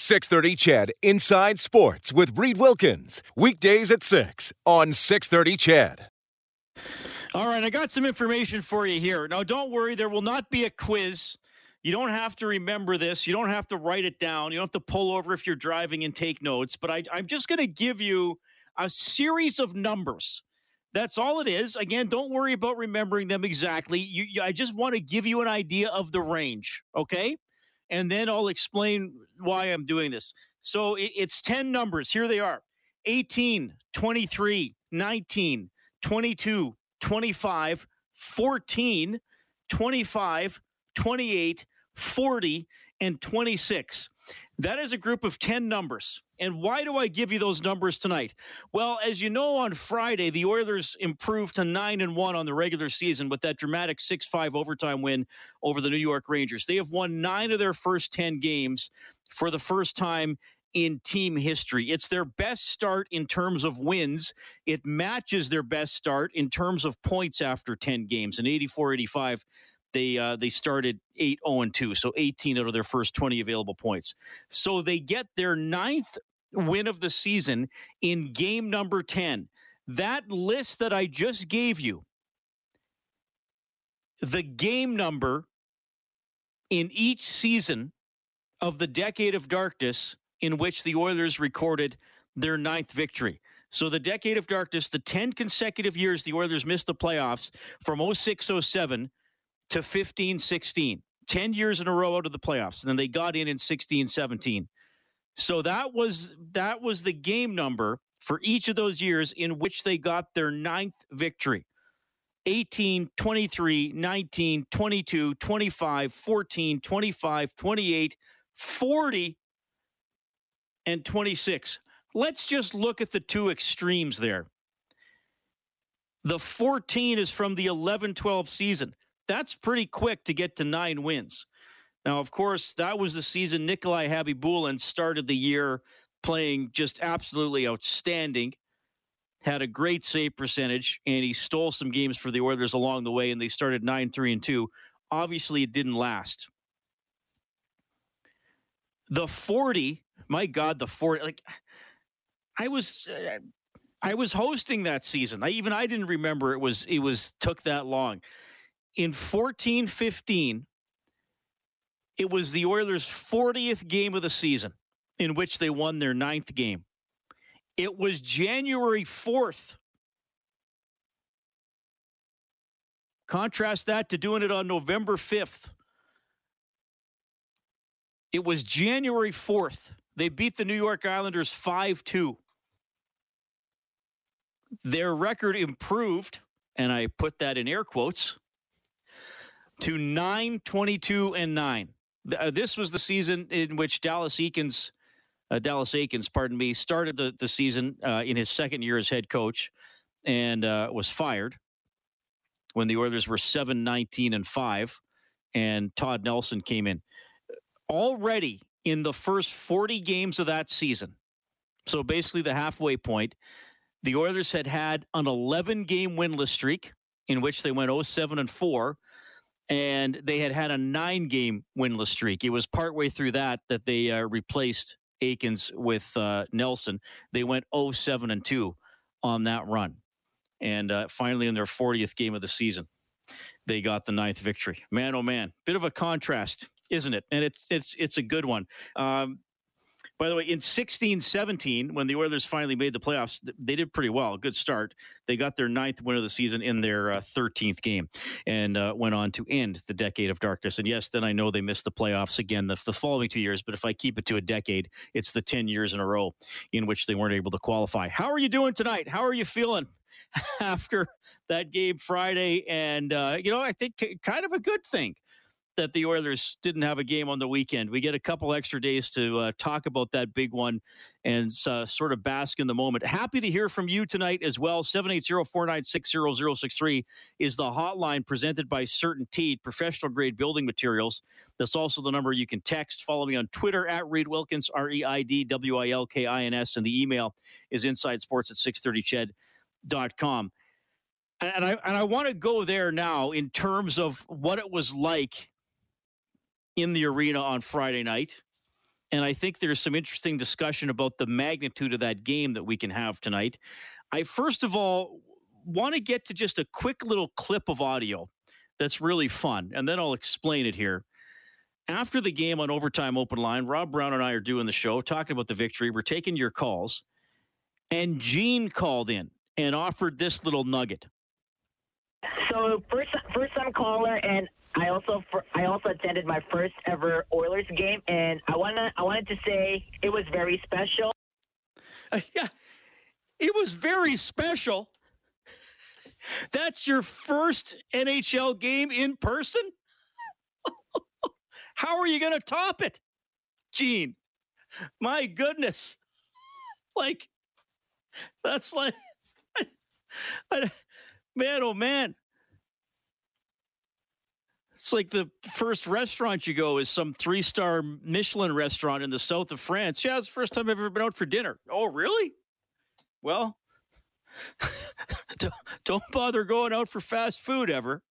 630 CHED Inside Sports with Reid Wilkins. Weekdays at 6 on 630 CHED. All right, I got some information for you here. Now, don't worry, there will not be a quiz. You don't have to remember this. You don't have to write it down. You don't have to pull over if you're driving and take notes. But I, I'm just going to give you a series of numbers. That's all it is. Again, don't worry about remembering them exactly. You, you, I just want to give you an idea of the range, okay? And then I'll explain why I'm doing this. So it's 10 numbers. Here they are 18, 23, 19, 22, 25, 14, 25, 28, 40, and 26. That is a group of 10 numbers. And why do I give you those numbers tonight? Well, as you know, on Friday, the Oilers improved to 9 and 1 on the regular season with that dramatic 6 5 overtime win over the New York Rangers. They have won nine of their first 10 games for the first time in team history. It's their best start in terms of wins. It matches their best start in terms of points after 10 games. In 84 85, they uh, they started 8 0 2, so 18 out of their first 20 available points. So they get their ninth win of the season in game number 10. That list that I just gave you, the game number in each season of the decade of darkness in which the Oilers recorded their ninth victory. So the decade of darkness, the 10 consecutive years the Oilers missed the playoffs from 06 07 to 15 16, 10 years in a row out of the playoffs. And then they got in in 16 17. So that was that was the game number for each of those years in which they got their ninth victory. 18, 23, 19, 22, 25, 14, 25, 28, 40, and 26. Let's just look at the two extremes there. The 14 is from the 11 12 season that's pretty quick to get to nine wins. Now, of course, that was the season Nikolai Khabibulin started the year playing just absolutely outstanding. Had a great save percentage, and he stole some games for the Oilers along the way, and they started 9 3 and 2. Obviously, it didn't last. The 40, my God, the 40, like, I was. Uh, I was hosting that season. I even I didn't remember it was it was took that long in 14 15, it was the Oilers' 40th game of the season in which they won their ninth game. It was January 4th. Contrast that to doing it on November 5th. It was January 4th. They beat the New York Islanders 5 2. Their record improved, and I put that in air quotes, to 9 22 and 9. Uh, this was the season in which Dallas Eakins, uh, Dallas Eakins, pardon me, started the, the season uh, in his second year as head coach and uh, was fired when the Oilers were 7 19 and 5, and Todd Nelson came in. Already in the first 40 games of that season, so basically the halfway point, the Oilers had had an 11 game winless streak in which they went 07 and 4 and they had had a nine game winless streak. It was partway through that that they uh, replaced Eakins with uh, Nelson. They went 07 and 2 on that run. And uh, finally, in their 40th game of the season, they got the ninth victory. Man, oh man, bit of a contrast, isn't it? And it's it's it's a good one. Um, by the way, in 16 17, when the Oilers finally made the playoffs, they did pretty well. Good start. They got their ninth win of the season in their uh, 13th game and uh, went on to end the decade of darkness. And yes, then I know they missed the playoffs again the, the following two years, but if I keep it to a decade, it's the 10 years in a row in which they weren't able to qualify. How are you doing tonight? How are you feeling? after that game Friday. And, uh, you know, I think kind of a good thing that the Oilers didn't have a game on the weekend. We get a couple extra days to uh, talk about that big one and uh, sort of bask in the moment. Happy to hear from you tonight as well. 780-496-0063 is the hotline presented by CertainTeed, professional grade building materials. That's also the number you can text. Follow me on Twitter at Reid Wilkins, R-E-I-D-W-I-L-K-I-N-S, and the email is inside sports at 630ched.com. And I and I want to go there now in terms of what it was like in the arena on Friday night. And I think there's some interesting discussion about the magnitude of that game that we can have tonight. I first of all want to get to just a quick little clip of audio that's really fun, and then I'll explain it here. After the game on Overtime Open Line, Rob Brown and I are doing the show, talking about the victory. We're taking your calls. And Gene called in and offered this little nugget. So first, first time caller, and I also I also attended my first ever Oilers game, and I wanna I wanted to say it was very special. Uh, yeah, it was very special. That's your first NHL game in person. How are you to top it, Gene? My goodness, like that's like, I, I, man, oh man. It's like the first restaurant you go is some three star Michelin restaurant in the south of France. Yeah, it's the first time I've ever been out for dinner. Oh, really? Well, don't bother going out for fast food ever.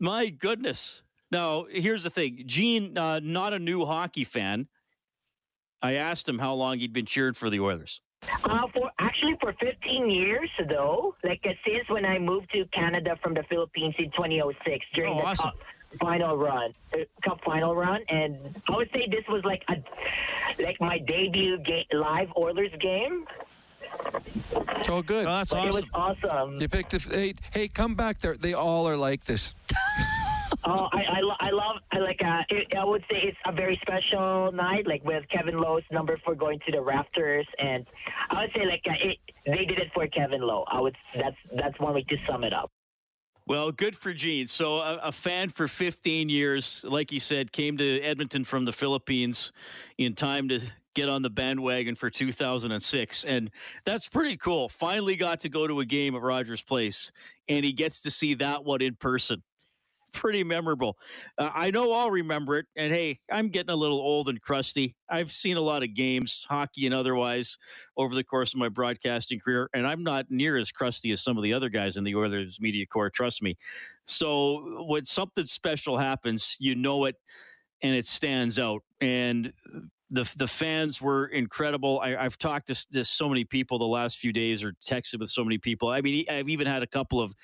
My goodness. Now, here's the thing Gene, uh, not a new hockey fan. I asked him how long he'd been cheering for the Oilers. Uh, for actually for 15 years though, like uh, since when I moved to Canada from the Philippines in 2006 during oh, the awesome. cup final run, uh, cup final run, and I would say this was like a like my debut game, live Oilers game. Oh, good. Oh, that's But awesome. It was awesome. You picked a, hey, hey, come back there. They all are like this. Oh, I, I, lo- I love I like uh, it, I would say it's a very special night, like with Kevin Lowe's number for going to the rafters, and I would say like uh, it, they did it for Kevin Lowe. I would that's that's one way to sum it up. Well, good for Gene. So, a, a, fan for 15 years, like he said, came to Edmonton from the Philippines in time to get on the bandwagon for 2006. And that's pretty cool. Finally got to go to a game at Rogers Place, and he gets to see that one in person. Pretty memorable. Uh, I know I'll remember it. And hey, I'm getting a little old and crusty. I've seen a lot of games, hockey and otherwise, over the course of my broadcasting career, and I'm not near as crusty as some of the other guys in the Oilers media corps. Trust me. So when something special happens, you know it, and it stands out. And the the fans were incredible. I, have talked to, to, so many people the last few days, or texted with so many people. I mean, I've even had a couple of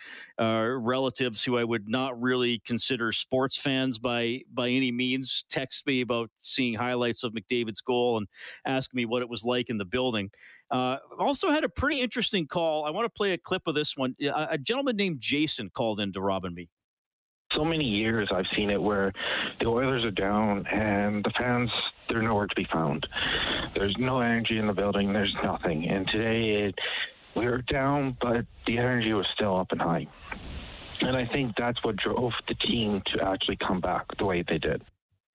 uh, relatives who I would not really consider sports fans by by any means text me about seeing highlights of McDavid's goal and ask me what it was like in the building. Uh, also had a pretty interesting call. I want to play a clip of this one. A, a gentleman named Jason called in to Rob and me so many years I've seen it where the Oilers are down and the fans they're nowhere to be found. There's no energy in the building. There's nothing. And today it, we were down, but the energy was still up and high. And I think that's what drove the team to actually come back the way they did.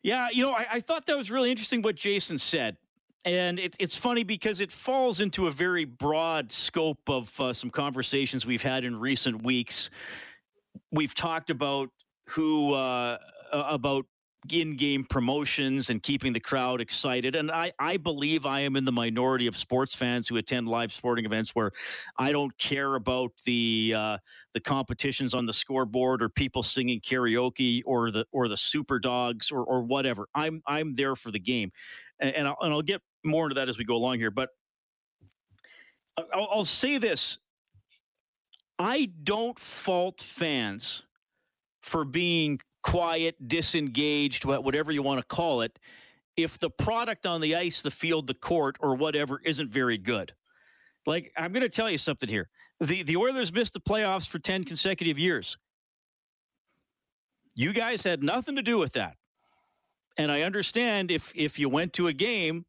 Yeah, you know, I, I thought that was really interesting what Jason said. And it, it's funny because it falls into a very broad scope of uh, some conversations we've had in recent weeks. We've talked about who uh, about in-game promotions and keeping the crowd excited. And I, I believe I am in the minority of sports fans who attend live sporting events where I don't care about the uh, the competitions on the scoreboard or people singing karaoke or the or the super dogs or, or whatever. I'm I'm there for the game, and, and I'll, and I'll get more into that as we go along here. But I'll, I'll say this: I don't fault fans for being quiet, disengaged, whatever you want to call it, if the product on the ice, the field, the court, or whatever isn't very good. Like, I'm going to tell you something here. The, the Oilers missed the playoffs for 10 consecutive years. You guys had nothing to do with that. And I understand if if you went to a game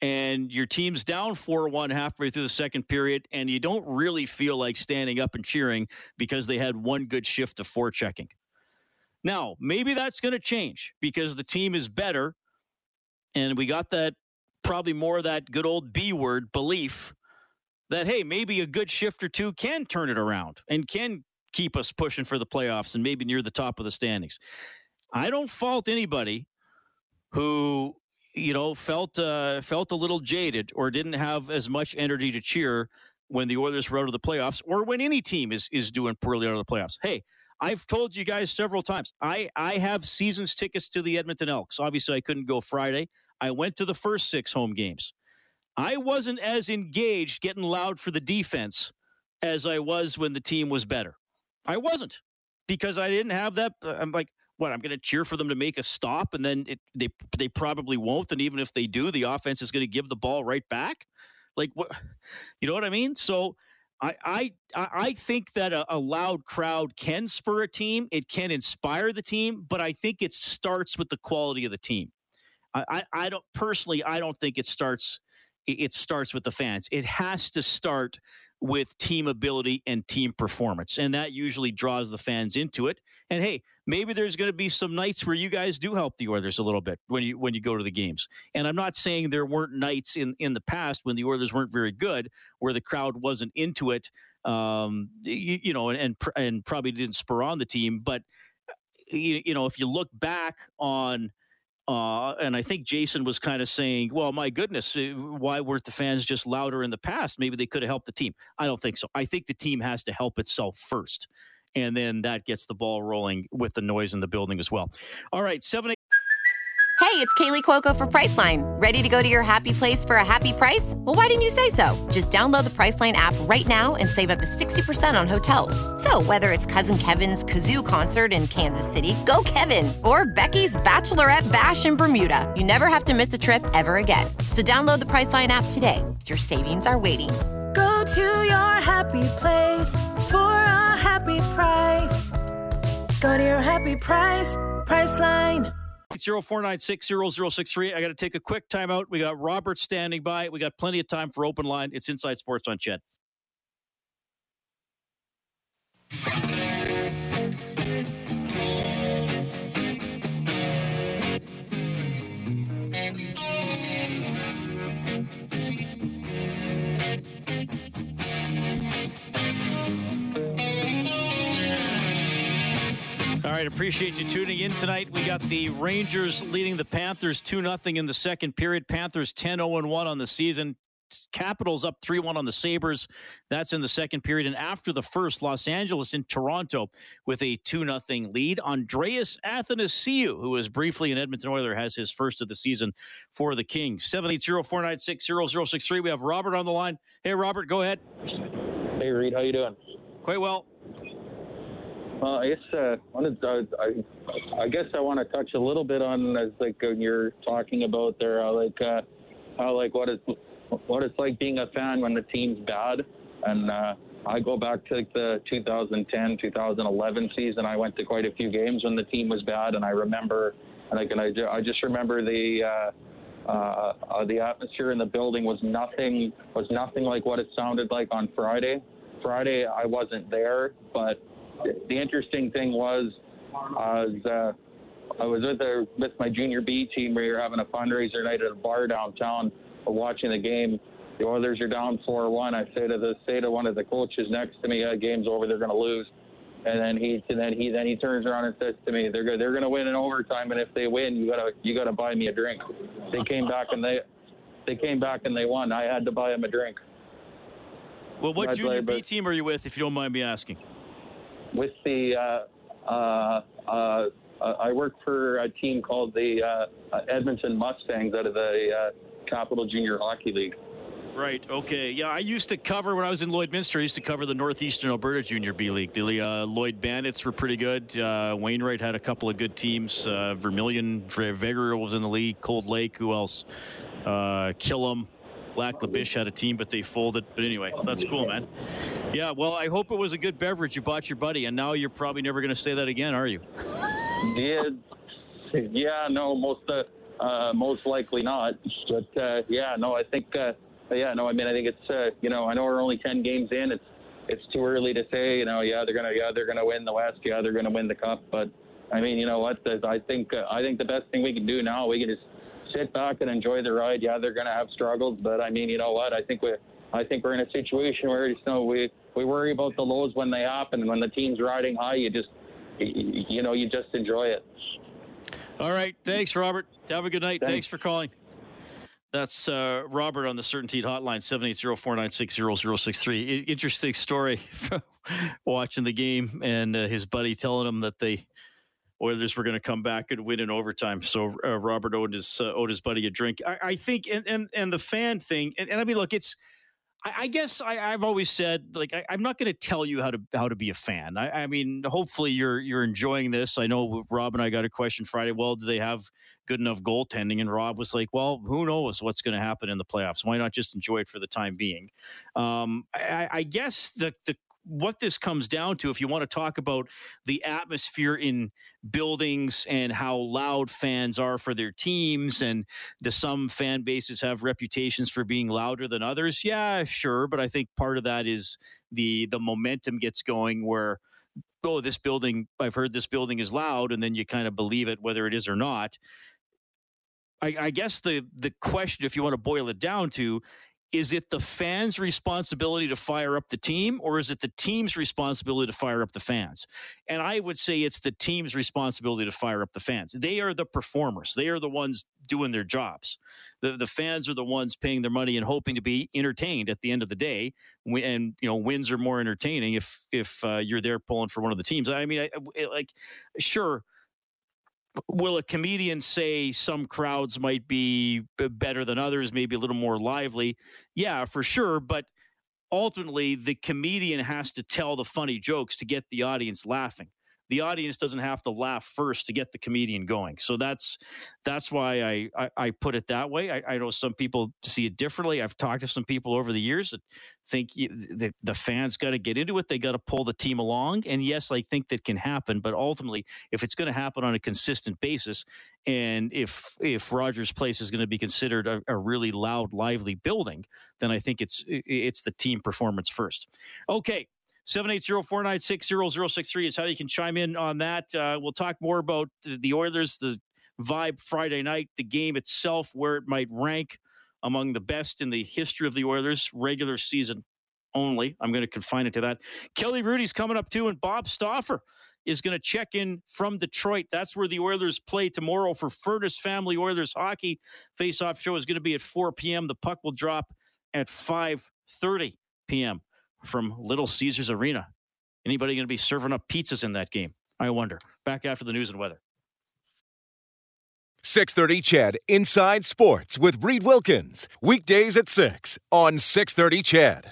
and your team's down 4 1 halfway through the second period, and you don't really feel like standing up and cheering because they had one good shift of forechecking. Now, maybe that's going to change because the team is better. And we got that probably more of that good old B word belief that, hey, maybe a good shift or two can turn it around and can keep us pushing for the playoffs and maybe near the top of the standings. I don't fault anybody who you know felt uh, felt a little jaded or didn't have as much energy to cheer when the Oilers were out of the playoffs or when any team is is doing poorly out of the playoffs. Hey, I've told you guys several times. I I have seasons tickets to the Edmonton Elks. Obviously, I couldn't go Friday. I went to the first six home games. I wasn't as engaged getting loud for the defense as I was when the team was better. I wasn't because I didn't have that. Uh, I'm like, what? I'm going to cheer for them to make a stop, and then it, they they probably won't. And even if they do, the offense is going to give the ball right back. Like what? You know what I mean? So I I I think that a, a loud crowd can spur a team. It can inspire the team, but I think it starts with the quality of the team. I, I, I don't personally. I don't think it starts. It starts with the fans. It has to start with team ability and team performance. And that usually draws the fans into it. And hey, maybe there's going to be some nights where you guys do help the Oilers a little bit when you when you go to the games. And I'm not saying there weren't nights in in the past when the Oilers weren't very good where the crowd wasn't into it um you, you know and, and and probably didn't spur on the team, but you, you know if you look back on uh, and I think Jason was kind of saying, well, my goodness, uh, why weren't the fans just louder in the past? Maybe they could have helped the team. I don't think so. I think the team has to help itself first. And then that gets the ball rolling with the noise in the building as well. All right, 7 8. Hey, it's Kaley Cuoco for Priceline. Ready to go to your happy place for a happy price? Well, why didn't you say so? Just download the Priceline app right now and save up to 60% on hotels. So, whether it's Cousin Kevin's Kazoo concert in Kansas City, go Kevin, or Becky's Bachelorette Bash in Bermuda, you never have to miss a trip ever again. So, download the Priceline app today. Your savings are waiting. Go to your happy place for a happy price. Go to your happy price, Priceline. 04960063. I got to take a quick timeout. We got Robert standing by. We got plenty of time for open line. It's Inside Sports on CHED. All right, appreciate you tuning in tonight. We got the Rangers leading the Panthers 2 0 in the second period. Panthers 10 0 1 on the season. Capitals up 3 1 on the Sabres. That's in the second period. And after the first, Los Angeles in Toronto with a 2 0 lead. Andreas Athanasiou, who was briefly an Edmonton Oiler, has his first of the season for the Kings. 780 496 0063. We have Robert on the line. Hey, Robert, go ahead. Hey, Reid. How you doing? Quite well. Uh, I guess uh, uh, I, I guess I want to touch a little bit on as like when you're talking about there, like uh, how like what is what it's like being a fan when the team's bad, and uh, I go back to the 2010 2011 season. I went to quite a few games when the team was bad, and I remember and I, can I just remember the. Uh, uh, uh, the atmosphere in the building was nothing was nothing like what it sounded like on Friday. Friday I wasn't there, but the interesting thing was, uh, uh, I was with a, with my junior B team. We were having a fundraiser night at a bar downtown. Watching the game. The Oilers are down four one. I say to the say to one of the coaches next to me, uh, "Game's over. They're going to lose." And then he and then he then he turns around and says to me, "They're they're going to win in overtime, and if they win, you gotta you gotta buy me a drink." They came back and they they came back and they won. I had to buy him a drink. Well, what junior B team are you with, if you don't mind me asking? with the uh, uh, uh, I work for a team called the uh, Edmonton Mustangs out of the uh, Capital Junior Hockey League. Right. Okay. Yeah, I used to cover when I was in Lloydminster. I used to cover the Northeastern Alberta Junior B League. The uh, Lloyd Bandits were pretty good. Uh, Wainwright had a couple of good teams. Uh, Vermilion, Vegreville was in the league. Cold Lake. Who else? Uh, Killam. Lac La Biche had a team, but they folded. But anyway, that's cool, man. Yeah, well, I hope it was a good beverage you bought your buddy, and now you're probably never going to say that again, are you? Yeah, yeah, no, most uh, uh, most likely not. But uh, yeah, no, I think uh, yeah, no, I mean, I think it's uh, you know, I know we're only ten games in. It's it's too early to say. You know, yeah, they're gonna yeah they're gonna win the West. Yeah, they're gonna win the Cup. But I mean, you know what? I think uh, I think the best thing we can do now, we can just sit back and enjoy the ride. Yeah, they're to have struggles, but I mean, you know what? I think we I think we're in a situation where you know we we worry about the lows when they happen, and when the team's riding high, you just you know you just enjoy it. All right, thanks, Robert. Have a good night. Thanks, thanks for calling. That's uh, Robert on the CertainTeed hotline, 780-496-0063. Interesting story watching the game and uh, his buddy telling him that the Oilers were going to come back and win in overtime. So uh, Robert owed his, uh, owed his buddy a drink. I, I think, and, and, and the fan thing, and, and I mean, look, it's – I, I guess I, have always said like I, am not going to tell you how to how to be a fan. I, I, mean, hopefully you're you're enjoying this. I know Rob and I got a question Friday. Well, do they have good enough goaltending? And Rob was like, "Well, who knows what's going to happen in the playoffs? Why not just enjoy it for the time being?" Um, I, I guess the the what this comes down to, if you want to talk about the atmosphere in buildings and how loud fans are for their teams, and the some fan bases have reputations for being louder than others, yeah, sure. But I think part of that is the the momentum gets going where oh this building i've heard this building is loud and then you kind of believe it whether it is or not I, I, guess the the question, if you want to boil it down to, is it the fans' responsibility to fire up the team, or is it the team's responsibility to fire up the fans? And I would say it's the team's responsibility to fire up the fans. They are the performers. They are the ones doing their jobs. The the fans are the ones paying their money and hoping to be entertained at the end of the day. And you know, wins are more entertaining if if uh, you're there pulling for one of the teams. I mean, I, like sure will a comedian say some crowds might be better than others, maybe a little more lively? Yeah, for sure. But ultimately, the comedian has to tell the funny jokes to get the audience laughing the audience doesn't have to laugh first to get the comedian going. So that's that's why I I, I put it that way. I, I, know some people see it differently. I've talked to some people over the years that think the, the fans got to get into it. They got to pull the team along. And yes, I think that can happen. But ultimately, if it's going to happen on a consistent basis, and if if Rogers Place is going to be considered a, a, really loud, lively building, then I think it's it's the team performance first. Okay, 780-496-0063 is how you can chime in on that. Uh, we'll talk more about the Oilers, the vibe Friday night, the game itself, where it might rank among the best in the history of the Oilers, regular season only. I'm going to confine it to that. Kelly Rudy's coming up too, and Bob Stauffer is going to check in from Detroit. That's where the Oilers play tomorrow for Furnace Family Oilers hockey. Face-off show is going to be at 4 p.m. The puck will drop at 5:30 p.m from Little Caesars Arena. Anybody going to be serving up pizzas in that game? I wonder. Back after the news and weather. 630 CHED Inside Sports with Reid Wilkins. Weekdays at 6 on 630 CHED.